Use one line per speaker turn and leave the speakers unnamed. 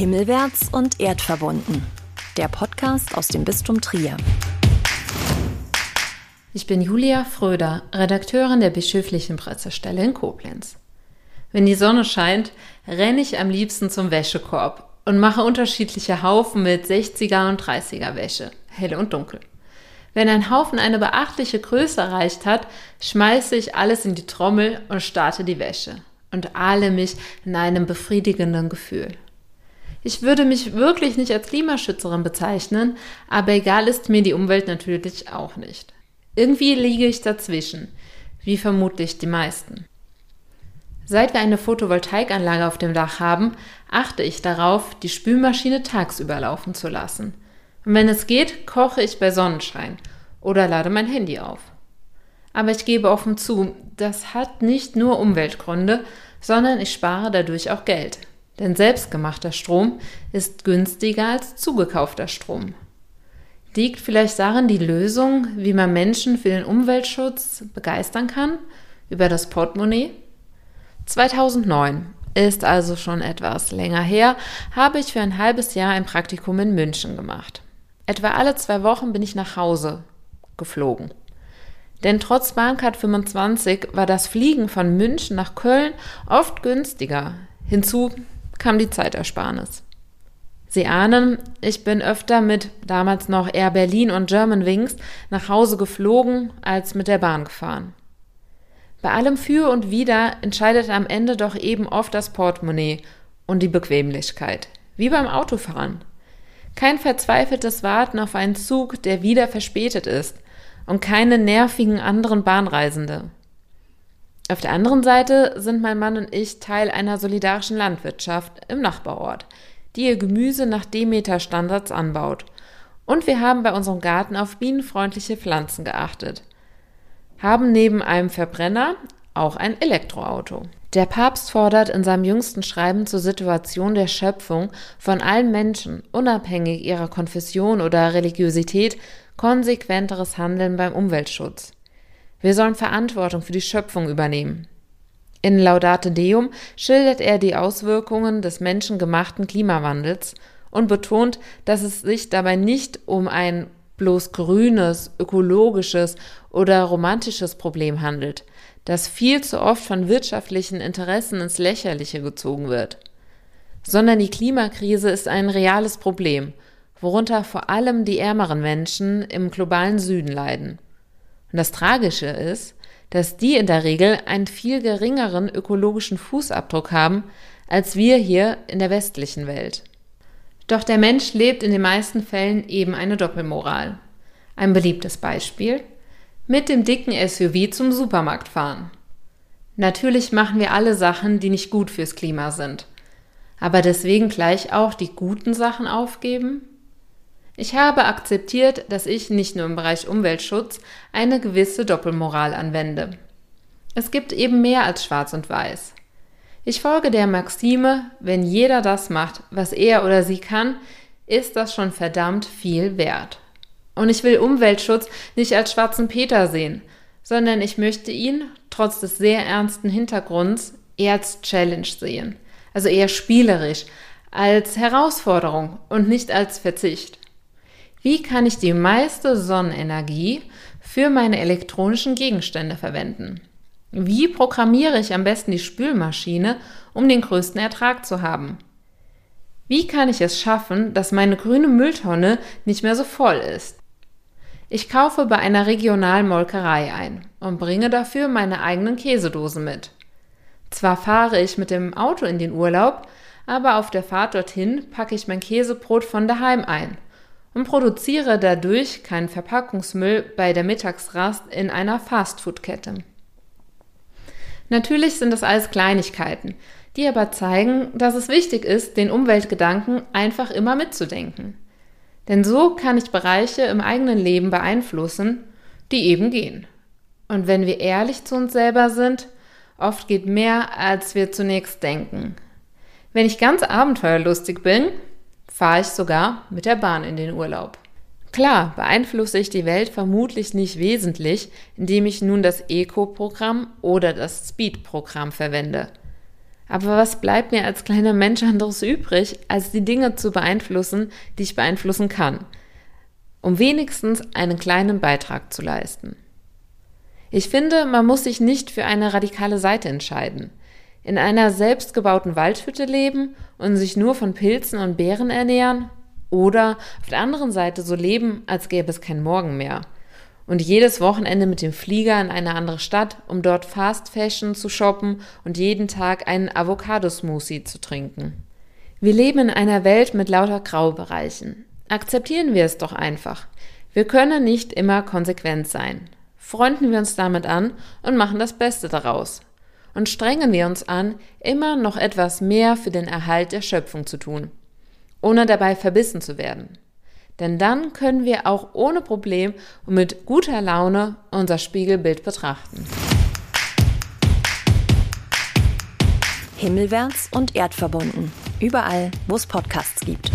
Himmelwärts und erdverbunden. Der Podcast aus dem Bistum Trier.
Ich bin Julia Fröder, Redakteurin der bischöflichen Pressestelle in Koblenz. Wenn die Sonne scheint, renne ich am liebsten zum Wäschekorb und mache unterschiedliche Haufen mit 60er und 30er Wäsche, hell und dunkel. Wenn ein Haufen eine beachtliche Größe erreicht hat, schmeiße ich alles in die Trommel und starte die Wäsche und ahle mich in einem befriedigenden Gefühl. Ich würde mich wirklich nicht als Klimaschützerin bezeichnen, aber egal ist mir die Umwelt natürlich auch nicht. Irgendwie liege ich dazwischen, wie vermutlich die meisten. Seit wir eine Photovoltaikanlage auf dem Dach haben, achte ich darauf, die Spülmaschine tagsüber laufen zu lassen. Und wenn es geht, koche ich bei Sonnenschein oder lade mein Handy auf. Aber ich gebe offen zu, das hat nicht nur Umweltgründe, sondern ich spare dadurch auch Geld. Denn selbstgemachter Strom ist günstiger als zugekaufter Strom. Liegt vielleicht darin die Lösung, wie man Menschen für den Umweltschutz begeistern kann? Über das Portemonnaie? 2009 ist also schon etwas länger her, habe ich für ein halbes Jahr ein Praktikum in München gemacht. Etwa alle zwei Wochen bin ich nach Hause geflogen. Denn trotz Bahncard 25 war das Fliegen von München nach Köln oft günstiger. Hinzu kam die Zeitersparnis. Sie ahnen, ich bin öfter mit damals noch Air Berlin und Germanwings nach Hause geflogen als mit der Bahn gefahren. Bei allem Für und Wider entscheidet am Ende doch eben oft das Portemonnaie und die Bequemlichkeit, wie beim Autofahren. Kein verzweifeltes Warten auf einen Zug, der wieder verspätet ist, und keine nervigen anderen Bahnreisende. Auf der anderen Seite sind mein Mann und ich Teil einer solidarischen Landwirtschaft im Nachbarort, die ihr Gemüse nach Demeter-Standards anbaut. Und wir haben bei unserem Garten auf bienenfreundliche Pflanzen geachtet. Haben neben einem Verbrenner auch ein Elektroauto. Der Papst fordert in seinem jüngsten Schreiben zur Situation der Schöpfung von allen Menschen, unabhängig ihrer Konfession oder Religiosität, konsequenteres Handeln beim Umweltschutz. Wir sollen Verantwortung für die Schöpfung übernehmen. In Laudate Deum schildert er die Auswirkungen des menschengemachten Klimawandels und betont, dass es sich dabei nicht um ein bloß grünes, ökologisches oder romantisches Problem handelt, das viel zu oft von wirtschaftlichen Interessen ins Lächerliche gezogen wird, sondern die Klimakrise ist ein reales Problem, worunter vor allem die ärmeren Menschen im globalen Süden leiden. Und das Tragische ist, dass die in der Regel einen viel geringeren ökologischen Fußabdruck haben als wir hier in der westlichen Welt. Doch der Mensch lebt in den meisten Fällen eben eine Doppelmoral. Ein beliebtes Beispiel mit dem dicken SUV zum Supermarkt fahren. Natürlich machen wir alle Sachen, die nicht gut fürs Klima sind. Aber deswegen gleich auch die guten Sachen aufgeben? Ich habe akzeptiert, dass ich nicht nur im Bereich Umweltschutz eine gewisse Doppelmoral anwende. Es gibt eben mehr als schwarz und weiß. Ich folge der Maxime, wenn jeder das macht, was er oder sie kann, ist das schon verdammt viel wert. Und ich will Umweltschutz nicht als schwarzen Peter sehen, sondern ich möchte ihn, trotz des sehr ernsten Hintergrunds, eher als Challenge sehen. Also eher spielerisch, als Herausforderung und nicht als Verzicht. Wie kann ich die meiste Sonnenenergie für meine elektronischen Gegenstände verwenden? Wie programmiere ich am besten die Spülmaschine, um den größten Ertrag zu haben? Wie kann ich es schaffen, dass meine grüne Mülltonne nicht mehr so voll ist? Ich kaufe bei einer regionalen Molkerei ein und bringe dafür meine eigenen Käsedosen mit. Zwar fahre ich mit dem Auto in den Urlaub, aber auf der Fahrt dorthin packe ich mein Käsebrot von daheim ein und produziere dadurch keinen Verpackungsmüll bei der Mittagsrast in einer Fastfood-Kette. Natürlich sind das alles Kleinigkeiten, die aber zeigen, dass es wichtig ist, den Umweltgedanken einfach immer mitzudenken. Denn so kann ich Bereiche im eigenen Leben beeinflussen, die eben gehen. Und wenn wir ehrlich zu uns selber sind, oft geht mehr, als wir zunächst denken. Wenn ich ganz abenteuerlustig bin, fahre ich sogar mit der Bahn in den Urlaub. Klar beeinflusse ich die Welt vermutlich nicht wesentlich, indem ich nun das Eco-Programm oder das Speed-Programm verwende. Aber was bleibt mir als kleiner Mensch anderes übrig, als die Dinge zu beeinflussen, die ich beeinflussen kann, um wenigstens einen kleinen Beitrag zu leisten? Ich finde, man muss sich nicht für eine radikale Seite entscheiden. In einer selbstgebauten Waldhütte leben und sich nur von Pilzen und Beeren ernähren oder auf der anderen Seite so leben, als gäbe es kein Morgen mehr. Und jedes Wochenende mit dem Flieger in eine andere Stadt, um dort Fast Fashion zu shoppen und jeden Tag einen Avocado-Smoothie zu trinken. Wir leben in einer Welt mit lauter Graubereichen. Akzeptieren wir es doch einfach. Wir können nicht immer konsequent sein freunden wir uns damit an und machen das Beste daraus. Und strengen wir uns an, immer noch etwas mehr für den Erhalt der Schöpfung zu tun, ohne dabei verbissen zu werden. Denn dann können wir auch ohne Problem und mit guter Laune unser Spiegelbild betrachten.
Himmelwärts und erdverbunden. Überall, wo es Podcasts gibt.